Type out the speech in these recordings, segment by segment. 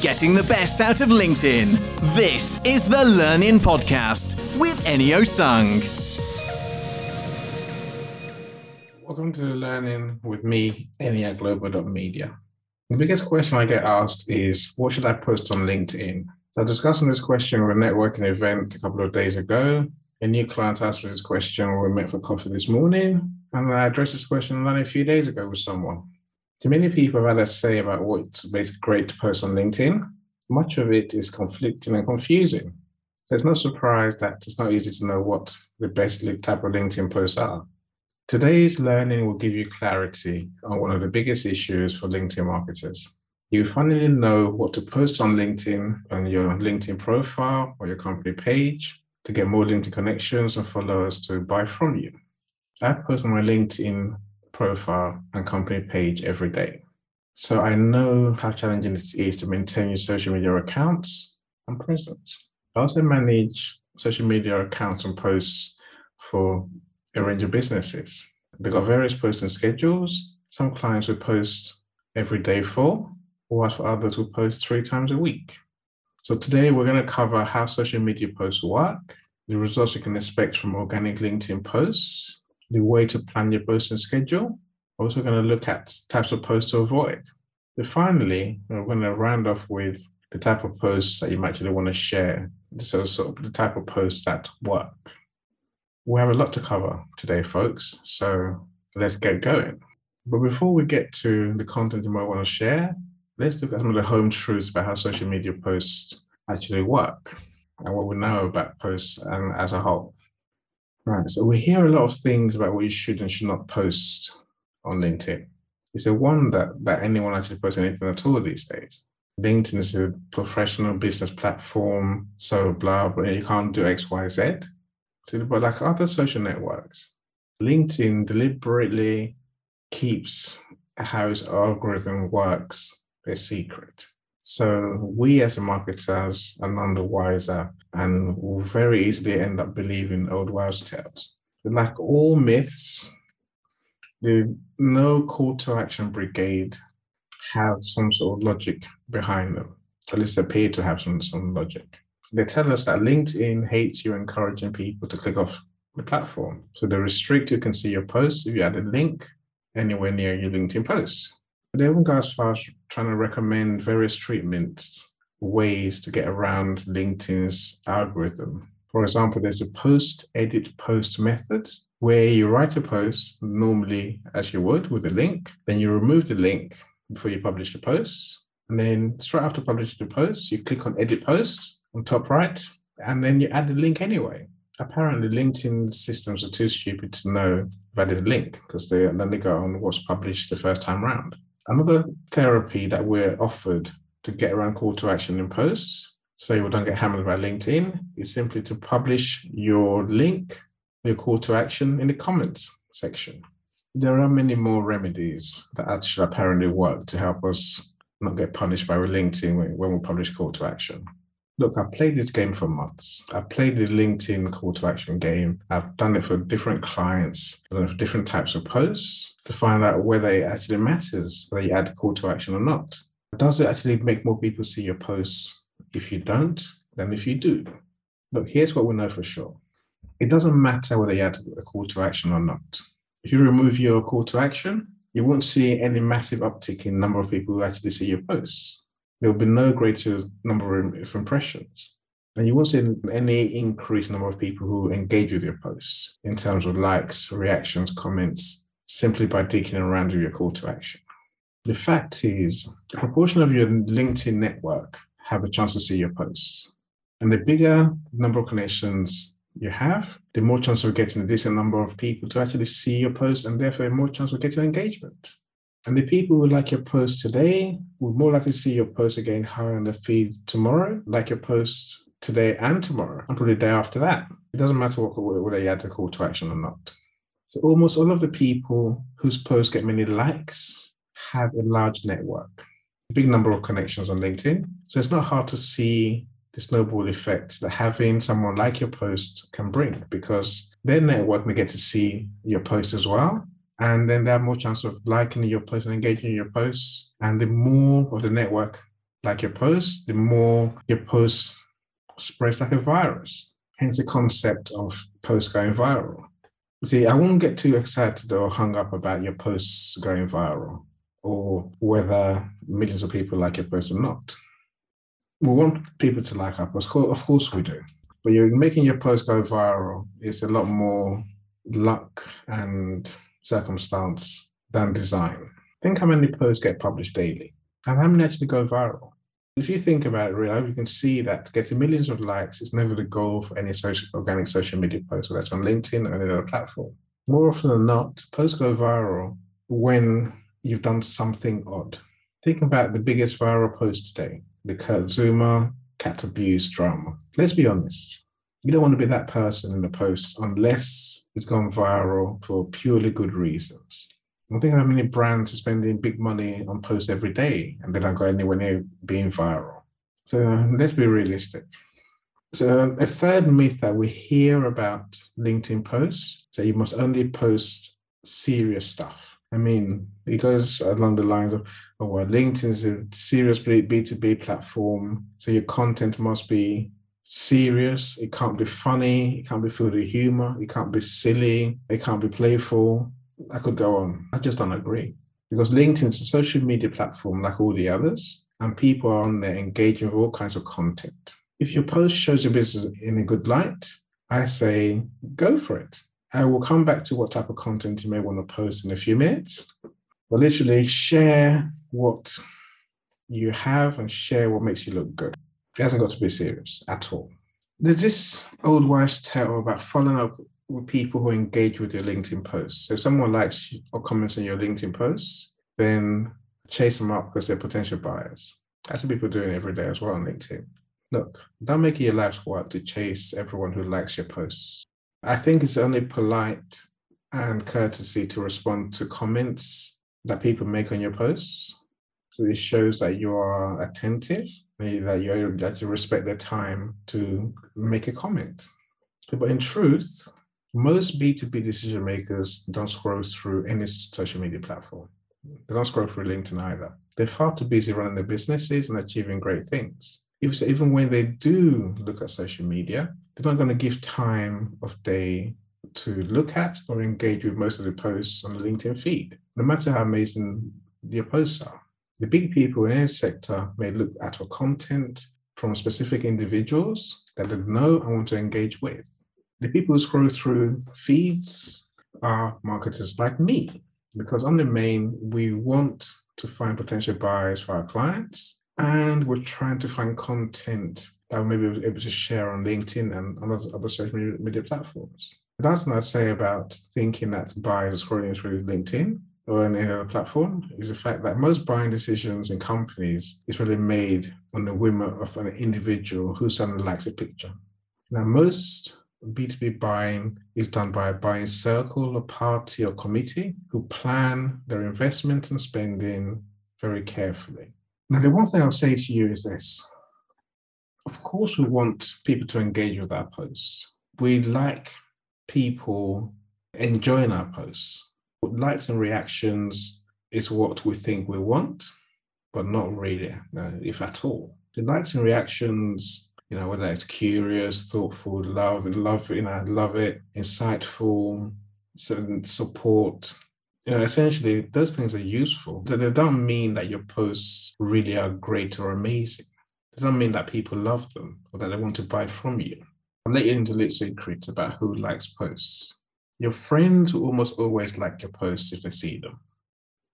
getting the best out of LinkedIn. This is the Learn In Podcast with Enio Sung. Welcome to Learning with me, Enio at Global.media. The biggest question I get asked is what should I post on LinkedIn? So, discussing this question with a networking event a couple of days ago. A new client asked me this question when we met for coffee this morning, and I addressed this question only a few days ago with someone. To many people have had a say about what's great to post on LinkedIn. Much of it is conflicting and confusing. So it's no surprise that it's not easy to know what the best type of LinkedIn posts are. Today's learning will give you clarity on one of the biggest issues for LinkedIn marketers. You finally know what to post on LinkedIn on your LinkedIn profile or your company page to get more LinkedIn connections and followers to buy from you. I post on my LinkedIn profile and company page every day. So I know how challenging it is to maintain your social media accounts and presence. I also manage social media accounts and posts for a range of businesses. They've got various posting schedules. Some clients will post every day for, whilst for others will post three times a week. So today we're going to cover how social media posts work, the results you can expect from organic LinkedIn posts, the way to plan your posting schedule. We're also going to look at types of posts to avoid. But finally, we're going to round off with the type of posts that you might actually want to share. So, sort of the type of posts that work. We have a lot to cover today, folks. So let's get going. But before we get to the content you might want to share, let's look at some of the home truths about how social media posts actually work and what we know about posts and as a whole. Right. So we hear a lot of things about what you should and should not post on LinkedIn. It's a one that that anyone actually posts anything at all these days. LinkedIn is a professional business platform, so blah, but you can't do X, Y, Z. But like other social networks, LinkedIn deliberately keeps how its algorithm works a secret. So we as marketers are none the wiser and will very easily end up believing old wives' tales. Like all myths, the no call to action brigade have some sort of logic behind them. At least appear to have some, some logic. They tell us that LinkedIn hates you encouraging people to click off the platform. So they restrict you can see your posts if you add a link anywhere near your LinkedIn posts. They even go as far as trying to recommend various treatments, ways to get around LinkedIn's algorithm. For example, there's a post edit post method where you write a post normally as you would with a link, then you remove the link before you publish the post. And then straight after publishing the post, you click on edit post on top right, and then you add the link anyway. Apparently, LinkedIn systems are too stupid to know if added a link because they then they go on what's published the first time round. Another therapy that we're offered to get around call to action in posts, so you don't get hammered by LinkedIn, is simply to publish your link, your call to action in the comments section. There are many more remedies that actually apparently work to help us not get punished by LinkedIn when we publish call to action. Look, I've played this game for months. I've played the LinkedIn call to action game. I've done it for different clients, for different types of posts to find out whether it actually matters whether you add call to action or not. Does it actually make more people see your posts if you don't than if you do? Look, here's what we know for sure. It doesn't matter whether you add a call to action or not. If you remove your call to action, you won't see any massive uptick in number of people who actually see your posts there will be no greater number of impressions. And you won't see any increased number of people who engage with your posts in terms of likes, reactions, comments, simply by digging around with your call to action. The fact is, a proportion of your LinkedIn network have a chance to see your posts. And the bigger number of connections you have, the more chance of getting a decent number of people to actually see your posts and therefore more chance of getting engagement. And the people who like your post today will more likely see your post again higher on the feed tomorrow, like your post today and tomorrow, and probably the day after that. It doesn't matter what, whether you add a call to action or not. So almost all of the people whose posts get many likes have a large network, a big number of connections on LinkedIn. So it's not hard to see the snowball effect that having someone like your post can bring because their network may get to see your post as well and then they have more chance of liking your post and engaging your posts. And the more of the network like your post, the more your post spreads like a virus. Hence the concept of posts going viral. See, I won't get too excited or hung up about your posts going viral or whether millions of people like your post or not. We want people to like our post. Of course we do. But you're making your post go viral is a lot more luck and circumstance than design. Think how many posts get published daily and how many actually go viral. If you think about it, really, you can see that getting millions of likes is never the goal for any social, organic social media post, whether it's on LinkedIn or any other platform. More often than not, posts go viral when you've done something odd. Think about the biggest viral post today, the Kurt Zouma cat abuse drama. Let's be honest. You don't want to be that person in the post unless it's gone viral for purely good reasons. I don't think how many brands are spending big money on posts every day and they don't go anywhere near being viral. So let's be realistic. So a third myth that we hear about LinkedIn posts, so you must only post serious stuff. I mean, it goes along the lines of, oh, well, LinkedIn is a serious B2B platform. So your content must be serious. It can't be funny. It can't be filled with humor. It can't be silly. It can't be playful. I could go on. I just don't agree because LinkedIn's a social media platform like all the others, and people are on there engaging with all kinds of content. If your post shows your business in a good light, I say go for it. I will come back to what type of content you may want to post in a few minutes, but literally share what you have and share what makes you look good. It hasn't got to be serious at all. There's this old wives' tale about following up with people who engage with your LinkedIn posts. So if someone likes or comments on your LinkedIn posts, then chase them up because they're potential buyers. That's what people are doing every day as well on LinkedIn. Look, don't make it your life's work to chase everyone who likes your posts. I think it's only polite and courtesy to respond to comments that people make on your posts. So it shows that you are attentive, that you that you respect their time to make a comment. But in truth, most B2B decision makers don't scroll through any social media platform. They don't scroll through LinkedIn either. They're far too busy running their businesses and achieving great things. If, even when they do look at social media, they're not going to give time of day to look at or engage with most of the posts on the LinkedIn feed, no matter how amazing your posts are. The big people in any sector may look at for content from specific individuals that they know and want to engage with. The people who scroll through feeds are marketers like me, because on the main, we want to find potential buyers for our clients, and we're trying to find content that we may be able to share on LinkedIn and on other social media platforms. That's what I say about thinking that buyers are scrolling through LinkedIn or any other platform is the fact that most buying decisions in companies is really made on the whim of an individual who suddenly likes a picture. Now, most B2B buying is done by a buying circle, a party, or committee who plan their investment and spending very carefully. Now, the one thing I'll say to you is this of course, we want people to engage with our posts. We like people enjoying our posts. Likes and reactions is what we think we want, but not really, uh, if at all. The likes and reactions you know, whether it's curious, thoughtful, love, love, you know, love it, insightful, support. You know, essentially, those things are useful. They don't mean that your posts really are great or amazing. They don't mean that people love them or that they want to buy from you. I'll let you into a little secret about who likes posts. Your friends will almost always like your posts if they see them.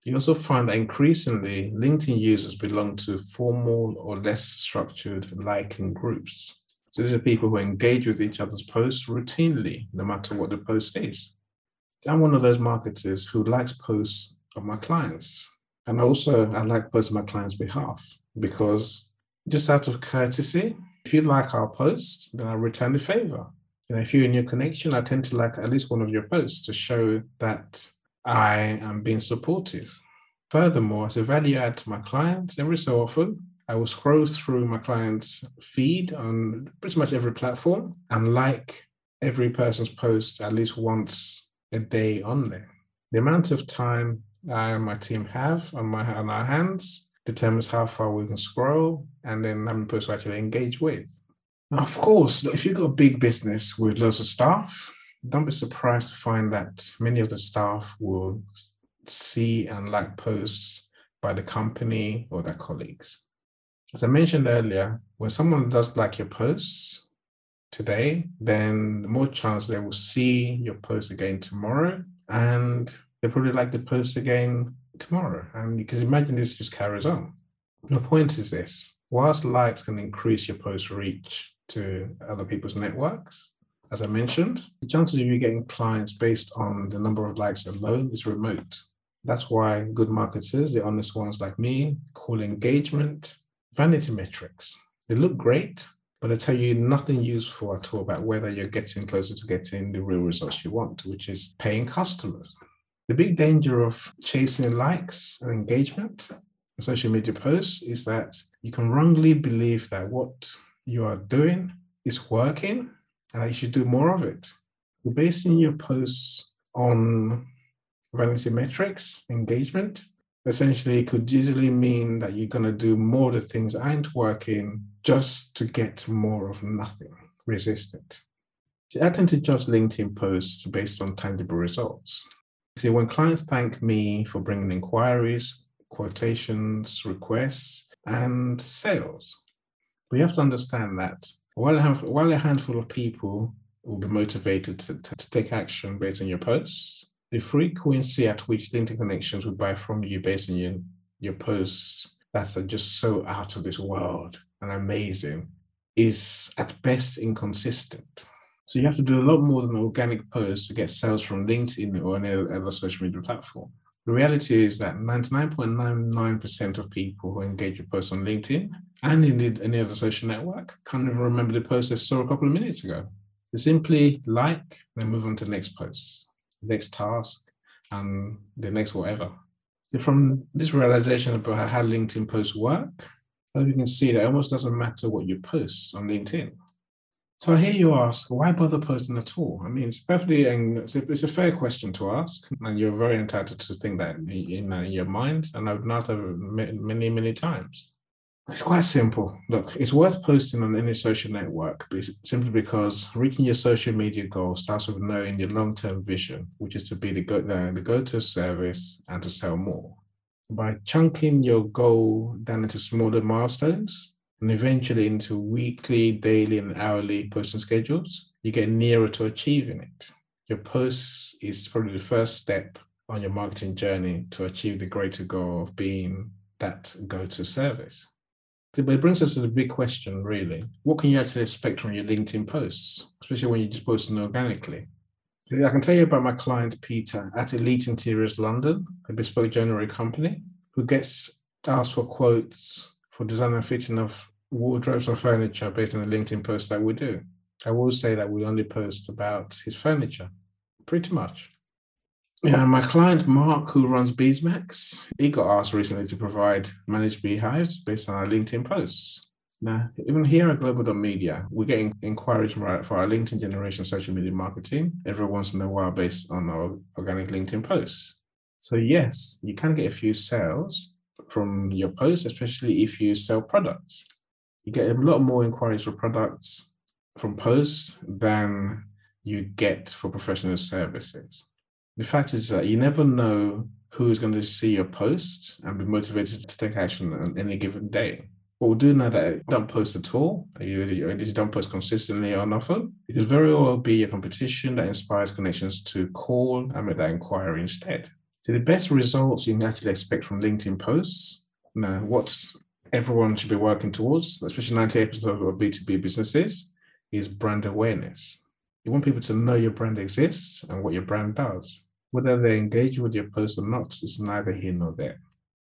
You also find that increasingly LinkedIn users belong to formal or less structured liking groups. So these are people who engage with each other's posts routinely, no matter what the post is. I'm one of those marketers who likes posts of my clients. And also, I like posts on my clients' behalf because just out of courtesy, if you like our posts, then I return the favor. You know, if you're in your connection, I tend to like at least one of your posts to show that I am being supportive. Furthermore, as a value add to my clients, every so often, I will scroll through my client's feed on pretty much every platform and like every person's post at least once a day on there. The amount of time I and my team have on my on our hands determines how far we can scroll, and then how many posts we actually engage with. Of course, if you've got a big business with lots of staff, don't be surprised to find that many of the staff will see and like posts by the company or their colleagues. As I mentioned earlier, when someone does like your posts today, then the more chance they will see your post again tomorrow and they probably like the post again tomorrow. And can imagine this just carries on. The point is this whilst likes can increase your post reach to other people's networks, as I mentioned, the chances of you getting clients based on the number of likes alone is remote. That's why good marketers, the honest ones like me, call engagement vanity metrics. They look great, but they tell you nothing useful at all about whether you're getting closer to getting the real results you want, which is paying customers. The big danger of chasing likes and engagement in social media posts is that you can wrongly believe that what you are doing is working and that you should do more of it. You're basing your posts on vanity metrics, engagement, essentially could easily mean that you're going to do more of the things that aren't working just to get more of nothing. Resist it. I tend to judge LinkedIn posts based on tangible results. See, when clients thank me for bringing inquiries, quotations, requests, and sales, we have to understand that while a, handful, of people will be motivated to, to, to take action based on your posts, the frequency at which LinkedIn connections will buy from you based on your, your posts that are just so out of this world and amazing is at best inconsistent. So you have to do a lot more than organic posts to get sales from LinkedIn or any other social media platform. The reality is that 99.99% of people who engage with posts on LinkedIn and indeed any other social network can't even remember the post they saw a couple of minutes ago. They simply like, then move on to the next post, the next task, and the next whatever. So from this realization about how LinkedIn posts work, as you can see that it almost doesn't matter what you post on LinkedIn. So hear you ask, why bother posting at all? I mean, it's perfectly, and it's a, it's a fair question to ask, and you're very entitled to think that in, in your mind, and I've not many, many times. It's quite simple. Look, it's worth posting on any social network simply because reaching your social media goal starts with knowing your long-term vision, which is to be the go, uh, the go-to service and to sell more. By chunking your goal down into smaller milestones, and eventually into weekly, daily, and hourly posting schedules, you get nearer to achieving it. Your post is probably the first step on your marketing journey to achieve the greater goal of being that go to service. But it brings us to the big question, really. What can you actually expect from your LinkedIn posts, especially when you're just posting organically? I can tell you about my client, Peter, at Elite Interiors London, a bespoke joinery company, who gets asked for quotes for design and fitting of wardrobes or furniture based on the LinkedIn post that we do. I will say that we only post about his furniture, pretty much. Yeah, my client Mark, who runs Beesmax, he got asked recently to provide managed beehives based on our LinkedIn posts. Now, even here at Global.media, we're getting inquiries for our, for our LinkedIn generation social media marketing every once in a while based on our organic LinkedIn posts. So, yes, you can get a few sales, from your posts, especially if you sell products. You get a lot more inquiries for products from posts than you get for professional services. The fact is that you never know who is going to see your posts and be motivated to take action on any given day. What we'll do now that you don't post at all, you, you don't post consistently or often, it could very well be a competition that inspires connections to call and make that inquiry instead. So the best results you can actually expect from LinkedIn posts, you know, what everyone should be working towards, especially 98% of B2B businesses, is brand awareness. You want people to know your brand exists and what your brand does. Whether they engage with your post or not is neither here nor there.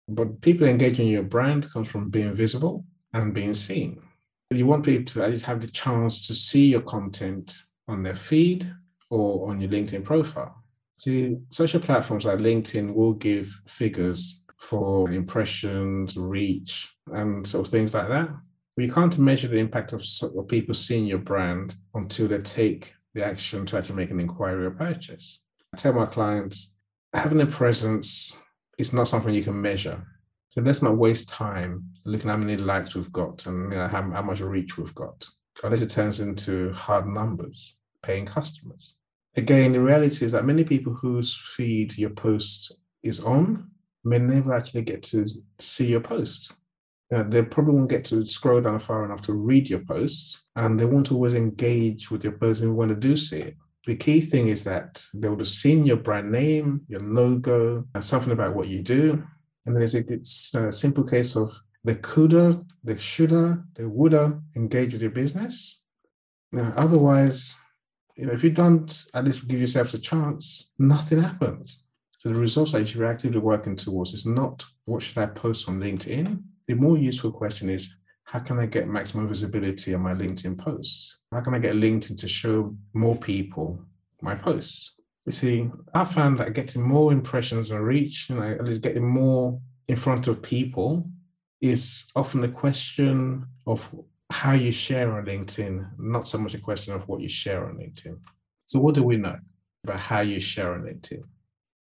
But people engaging your brand comes from being visible and being seen. You want people to at least have the chance to see your content on their feed or on your LinkedIn profile. See, social platforms like LinkedIn will give figures for impressions, reach, and sort of things like that. But you can't measure the impact of, of people seeing your brand until they take the action to actually make an inquiry or purchase. I tell my clients, having a presence is not something you can measure. So let's not waste time looking at how many likes we've got and you know, how, how much reach we've got, unless it turns into hard numbers, paying customers. Again, the reality is that many people whose feed your post is on may never actually get to see your post. You know, they probably won't get to scroll down far enough to read your posts, and they won't always engage with your post even when they do see it. The key thing is that they would have seen your brand name, your logo, and something about what you do, and then it's a, it's a simple case of they coulda, they shoulda, they woulda engage with your business. Now, otherwise, you know, if you don't at least give yourselves a chance, nothing happens. So the results that you're actively working towards is not what should I post on LinkedIn. The more useful question is how can I get maximum visibility on my LinkedIn posts? How can I get LinkedIn to show more people my posts? You see, I found that getting more impressions and reach, you know, at least getting more in front of people is often a question of how you share on LinkedIn, not so much a question of what you share on LinkedIn. So, what do we know about how you share on LinkedIn?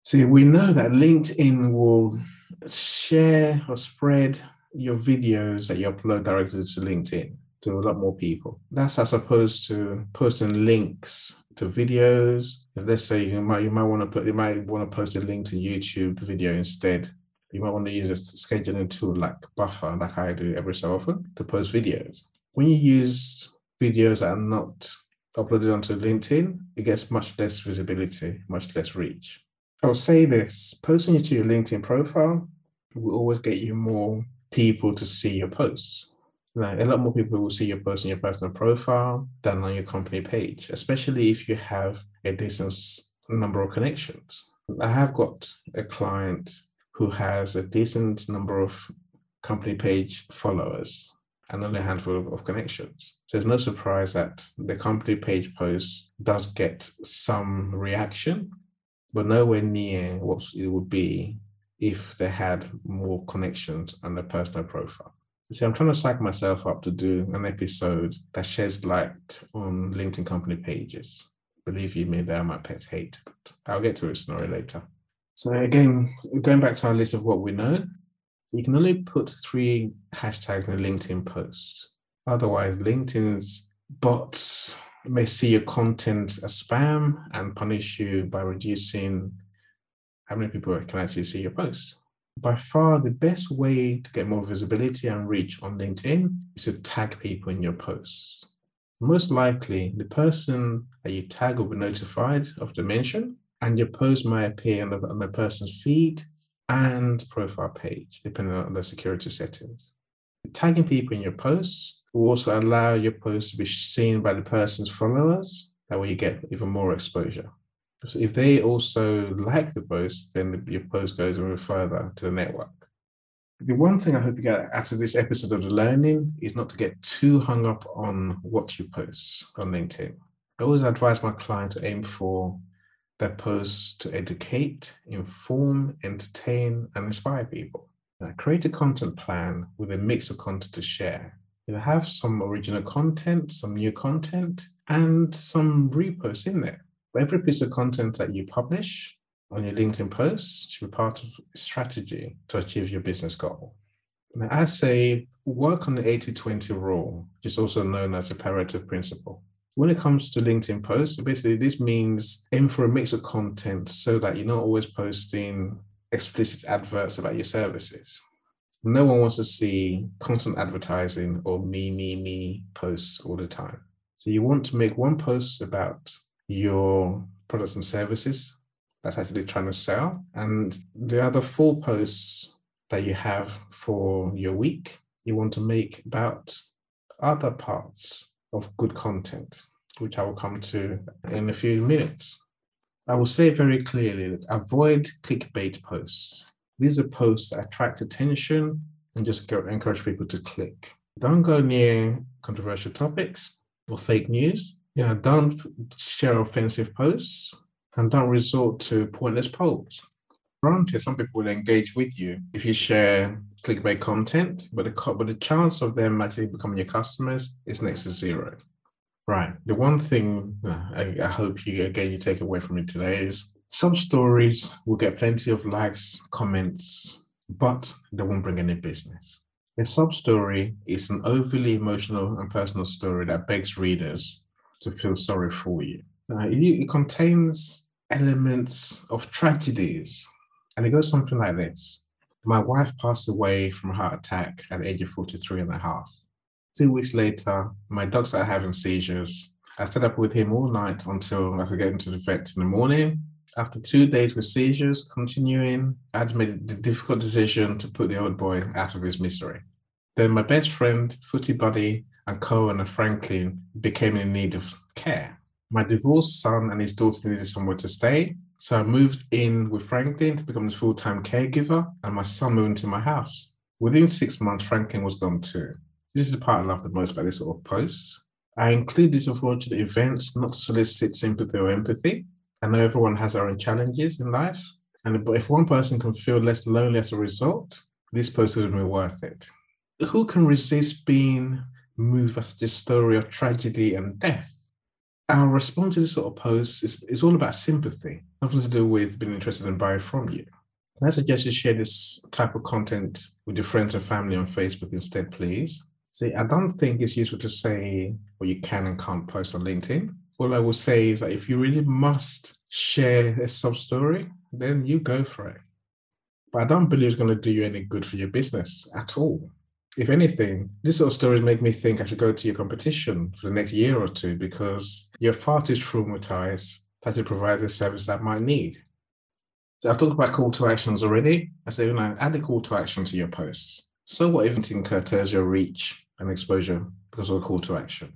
See, we know that LinkedIn will share or spread your videos that you upload directly to LinkedIn to a lot more people. That's as opposed to posting links to videos. Let's say you might you might want to put you might want to post a link to YouTube video instead. You might want to use a scheduling tool like Buffer, like I do every so often, to post videos. When you use videos that are not uploaded onto LinkedIn, it gets much less visibility, much less reach. I'll say this posting it to your LinkedIn profile will always get you more people to see your posts. Like a lot more people will see your post on your personal profile than on your company page, especially if you have a decent number of connections. I have got a client who has a decent number of company page followers and only a handful of, connections. So it's no surprise that the company page post does get some reaction, but nowhere near what it would be if they had more connections and a personal profile. See, I'm trying to psych myself up to do an episode that sheds light on LinkedIn company pages. Believe you me, they are my pet hate, but I'll get to it or later. So again, going back to our list of what we know, you can only put three hashtags in a LinkedIn post. Otherwise, LinkedIn's bots may see your content as spam and punish you by reducing how many people can actually see your posts. By far, the best way to get more visibility and reach on LinkedIn is to tag people in your posts. Most likely, the person that you tag will be notified of the mention, and your post might appear on the, on the person's feed and profile page, depending on the security settings. Tagging people in your posts will also allow your post to be seen by the person's followers. That way, you get even more exposure. So if they also like the post, then your post goes even further to the network. The one thing I hope you get out of this episode of the learning is not to get too hung up on what you post on LinkedIn. I always advise my clients to aim for their posts to educate, inform, entertain, and inspire people. Now, create a content plan with a mix of content to share. You know, have some original content, some new content, and some reposts in there every piece of content that you publish on your LinkedIn post should be part of a strategy to achieve your business goal. And I say work on the 80 20 rule, which is also known as the Pareto principle. When it comes to LinkedIn posts, basically this means aim for a mix of content so that you're not always posting explicit adverts about your services. No one wants to see content advertising or me, me, me posts all the time. So you want to make one post about your products and services that's actually trying to sell. And the other four posts that you have for your week, you want to make about other parts of good content, which I will come to in a few minutes. I will say very clearly avoid clickbait posts. These are posts that attract attention and just go, encourage people to click. Don't go near controversial topics or fake news you know, don't share offensive posts and don't resort to pointless polls. Granted, some people will engage with you if you share clickbait content, but the, but the chance of them actually becoming your customers is next to zero. Right. The one thing uh, I, I hope you again you take away from it today is some stories will get plenty of likes, comments, but they won't bring any business. A sub story is an overly emotional and personal story that begs readers to feel sorry for you. Uh, it, it contains elements of tragedies, and it goes something like this My wife passed away from a heart attack at the age of 43 and a half. Two weeks later, my dog started having seizures. I stayed up with him all night until I could get him to the vet in the morning. After two days with seizures continuing, I made the difficult decision to put the old boy out of his misery. Then my best friend, footy buddy, and co-owner Franklin became in need of care. My divorced son and his daughter needed somewhere to stay, so I moved in with Franklin to become his full-time caregiver, and my son moved into my house. Within six months, Franklin was gone too. This is the part I love the most about this sort of posts. I include these unfortunate events not to solicit sympathy or empathy. I know everyone has their own challenges in life, and but if one person can feel less lonely as a result, this post would be worth it. Who can resist being moved by this story of tragedy and death? Our response to this sort of post is, is all about sympathy, nothing to do with being interested in buying from you. Can I suggest you share this type of content with your friends and family on Facebook instead, please? See, I don't think it's useful to say what you can and can't post on LinkedIn. All I will say is that if you really must share a sub story, then you go for it. But I don't believe it's going to do you any good for your business at all. If anything, this sort of stories make me think I should go to your competition for the next year or two because you're far too traumatized that you provide the service that might need. So I've talked about call to actions already. I say, you know, add a call to action to your posts. So what if it curtails your reach and exposure because of a call to action.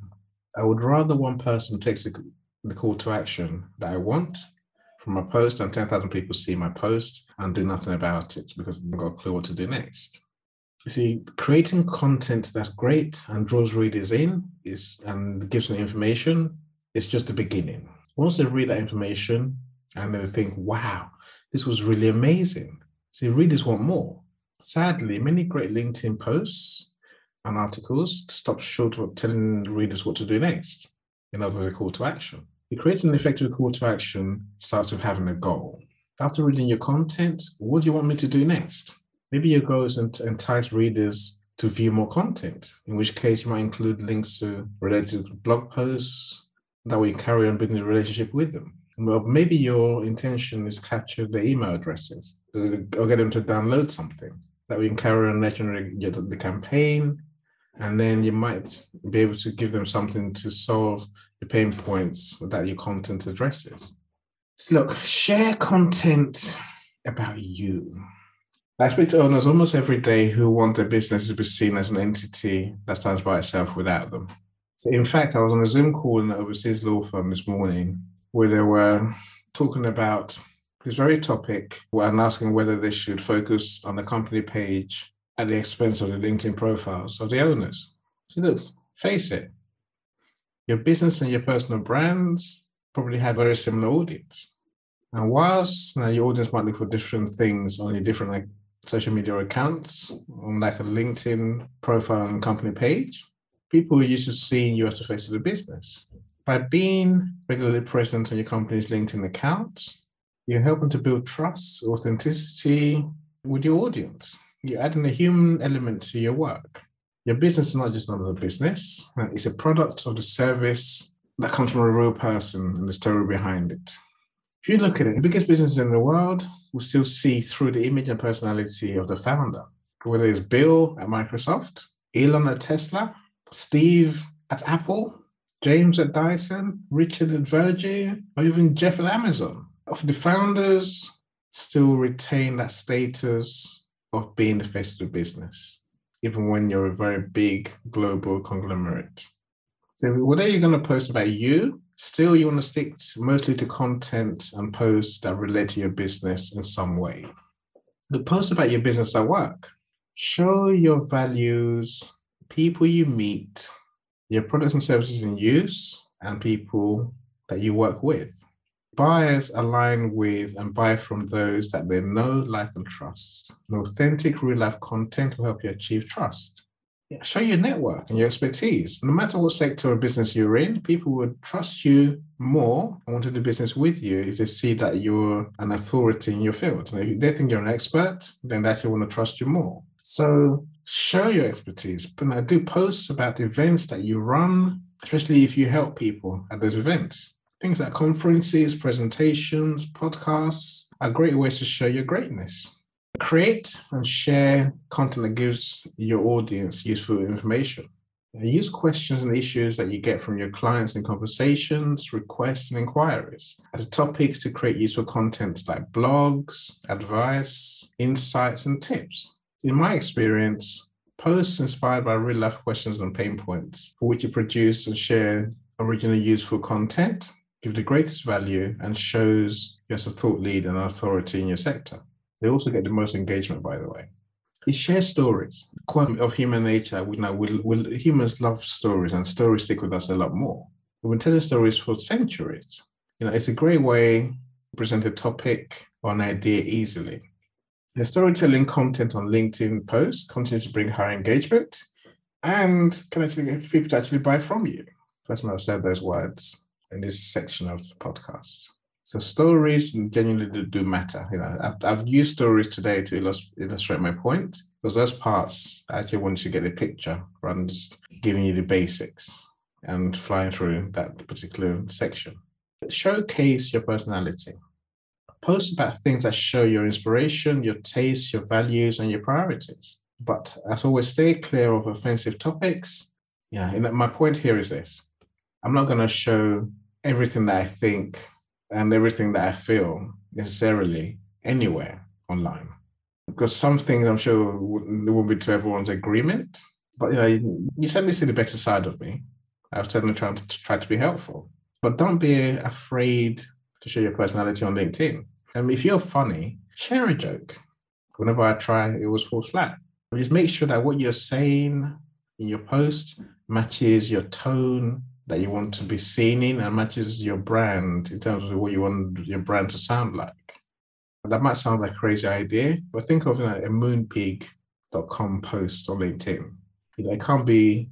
I would rather one person takes the, the call to action that I want from my post and 10,000 people see my post and do nothing about it because they've got a clue what to do next. You see, creating content that's great and draws readers in is and gives them information is just the beginning. Once they read that information and they think, wow, this was really amazing. See, readers want more. Sadly, many great LinkedIn posts and articles to stop short of telling readers what to do next. In other words, a call to action. To create an effective call to action starts with having a goal. After reading your content, what do you want me to do next? Maybe your goal is to entice readers to view more content, in which case you might include links to related blog posts. That you carry on building a relationship with them. Well, maybe your intention is capture their email addresses uh, or get them to download something. That we can carry on nurturing the campaign and then you might be able to give them something to solve the pain points that your content addresses. So look, share content about you. I speak to owners almost every day who want their business to be seen as an entity that stands by itself without them. So, in fact, I was on a Zoom call in an overseas law firm this morning where they were talking about this very topic and asking whether they should focus on the company page at the expense of the LinkedIn profiles of the owners. So look, face it, your business and your personal brands probably have very similar audience. And whilst you know, your audience might look for different things on your different like social media accounts, on like a LinkedIn profile and company page, people are used to seeing you as the face of the business. By being regularly present on your company's LinkedIn accounts, you're helping to build trust, authenticity with your audience you're adding a human element to your work. Your business is not just another business, it's a product of the service that comes from a real person and the story behind it. If you look at it, the biggest business in the world will still see through the image and personality of the founder, whether it's Bill at Microsoft, Elon at Tesla, Steve at Apple, James at Dyson, Richard at Virgin, or even Jeff at Amazon. Of the founders still retain that status of being the face of the business, even when you're a very big global conglomerate. So whatever you're going to post about you, still you want to stick mostly to content and posts that relate to your business in some way. The post about your business at work. Show your values, people you meet, your products and services in use, and people that you work with buyers align with and buy from those that they know, like, and trust. An authentic real life content will help you achieve trust. Yeah, show your network and your expertise. No matter what sector of business you're in, people would trust you more and want to do business with you if they see that you're an authority in your field. And if they think you're an expert, then they actually want to trust you more. So show your expertise. But I do posts about events that you run, especially if you help people at those events. Things like conferences, presentations, podcasts are great ways to show your greatness. Create and share content that gives your audience useful information. Use questions and issues that you get from your clients in conversations, requests, and inquiries as topics to create useful content like blogs, advice, insights, and tips. In my experience, posts inspired by real life questions and pain points for which you produce and share originally useful content give the greatest value and shows you as a thought leader and authority in your sector. They also get the most engagement, by the way. It shares stories. Of human nature, we know we we'll, humans love stories, and stories stick with us a lot more. We've been telling stories for centuries. You know, it's a great way to present a topic or an idea easily. The storytelling content on LinkedIn posts continues to bring higher engagement and can actually get people to actually buy from you. That's why I've said those words in this section of the podcast. So stories genuinely do matter. You know, I've, I've used stories today to illustrate my point because those parts I actually want to get a picture rather than just giving you the basics and flying through that particular section. Showcase your personality. Post about things that show your inspiration, your taste, your values, and your priorities. But as always, stay clear of offensive topics. Yeah, and my point here is this: I'm not going to show everything that I think and everything that I feel necessarily anywhere online. Because some things I'm sure won't be to everyone's agreement. But you know, you certainly see the better side of me. I was certainly trying to try to be helpful. But don't be afraid to show your personality on LinkedIn. And if you're funny, share a joke. Whenever I try, it was full flat. Just make sure that what you're saying in your post matches your tone, that you want to be seen in and matches your brand in terms of what you want your brand to sound like. That might sound like a crazy idea, but think of know, a moonpig.com post on LinkedIn. You know, it can't be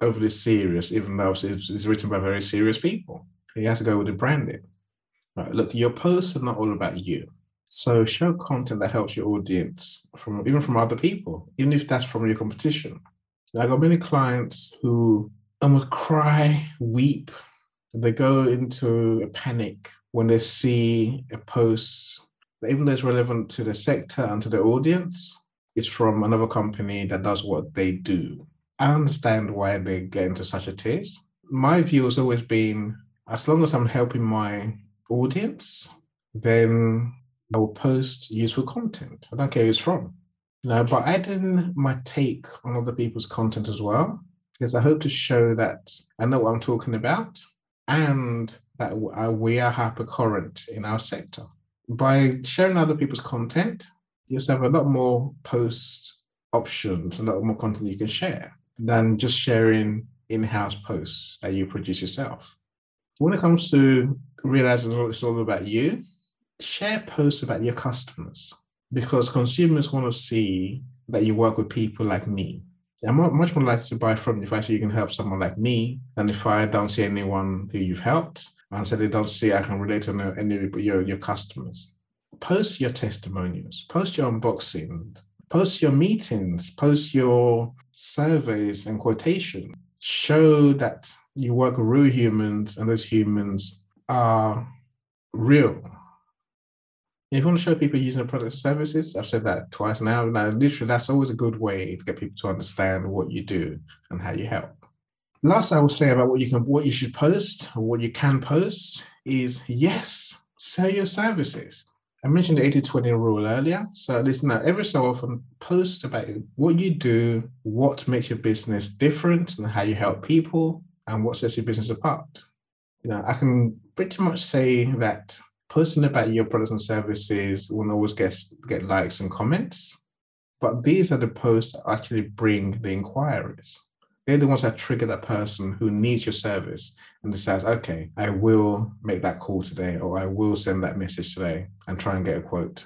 overly serious, even though it's, it's written by very serious people. You have to go with the branding. Right, look, your posts are not all about you. So show content that helps your audience from even from other people, even if that's from your competition. I got many clients who will cry, weep. They go into a panic when they see a post, even though it's relevant to the sector and to the audience, it's from another company that does what they do. I understand why they get into such a tears. My view has always been as long as I'm helping my audience, then I will post useful content. I don't care who's from. You know, but adding my take on other people's content as well because I hope to show that I know what I'm talking about and that uh, we are hypercurrent in our sector. By sharing other people's content, you also have a lot more post options, a lot more content you can share than just sharing in-house posts that you produce yourself. When it comes to realizing it's all about you, share posts about your customers because consumers want to see that you work with people like me I'm much more likely to buy from you if I see you can help someone like me than if I don't see anyone who you've helped and so they don't see I can relate to any of your, your customers. Post your testimonials, post your unboxing, post your meetings, post your surveys and quotation. Show that you work with real humans and those humans are real if you want to show people using the product services, I've said that twice now. Literally, that's always a good way to get people to understand what you do and how you help. Last, I will say about what you can, what you should post, or what you can post, is yes, sell your services. I mentioned the 80-20 rule earlier. So listen now, every so often post about what you do, what makes your business different, and how you help people, and what sets your business apart. You know, I can pretty much say that posting about your products and services will always get, get likes and comments. But these are the posts that actually bring the inquiries. They're the ones that trigger that person who needs your service and decides, okay, I will make that call today, or I will send that message today and try and get a quote.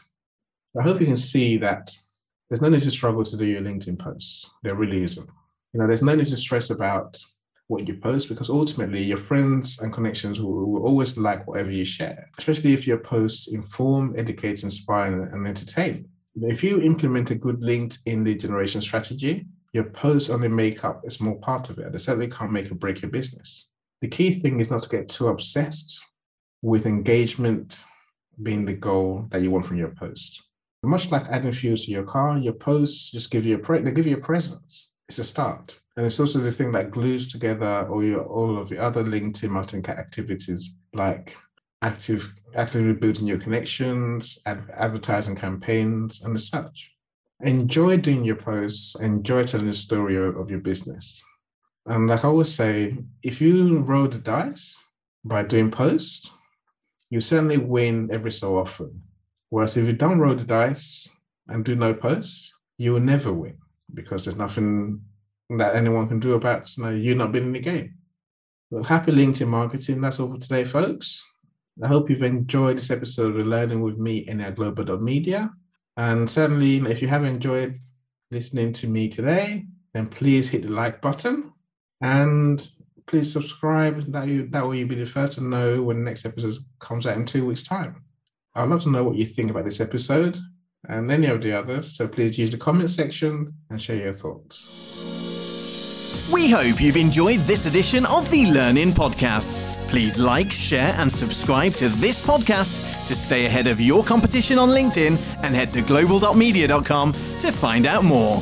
I hope you can see that there's no need to struggle to do your LinkedIn posts. There really isn't. You know, there's no need to stress about what you post because ultimately your friends and connections will, will always like whatever you share, especially if your posts inform, educate, inspire, and entertain. If you implement a good LinkedIn lead generation strategy, your posts only make up a small part of it. They certainly can't make or break your business. The key thing is not to get too obsessed with engagement being the goal that you want from your post. Much like adding fuel to your car, your posts just give you a pre- they give you a presence. It's a start, and it's also the thing that glues together all your all of the other LinkedIn marketing activities like active actively building your connections, ad- advertising campaigns, and such. Enjoy doing your posts. Enjoy telling the story of, of your business. And like I always say, if you roll the dice by doing posts, you certainly win every so often. Whereas if you don't roll the dice and do no posts, you will never win because there's nothing that anyone can do about you, know, you not being in the game. Well, happy LinkedIn marketing. That's all for today, folks. I hope you've enjoyed this episode of Learning with me in our global media. And certainly, if you have enjoyed listening to me today, then please hit the like button and please subscribe. That you that way you'll be the first to know when the next episode comes out in two weeks' time. I'd love to know what you think about this episode and any of the others. So please use the comment section and share your thoughts. We hope you've enjoyed this edition of the Learn In Podcast. Please like, share, and subscribe to this podcast to stay ahead of your competition on LinkedIn and head to global.media.com to find out more.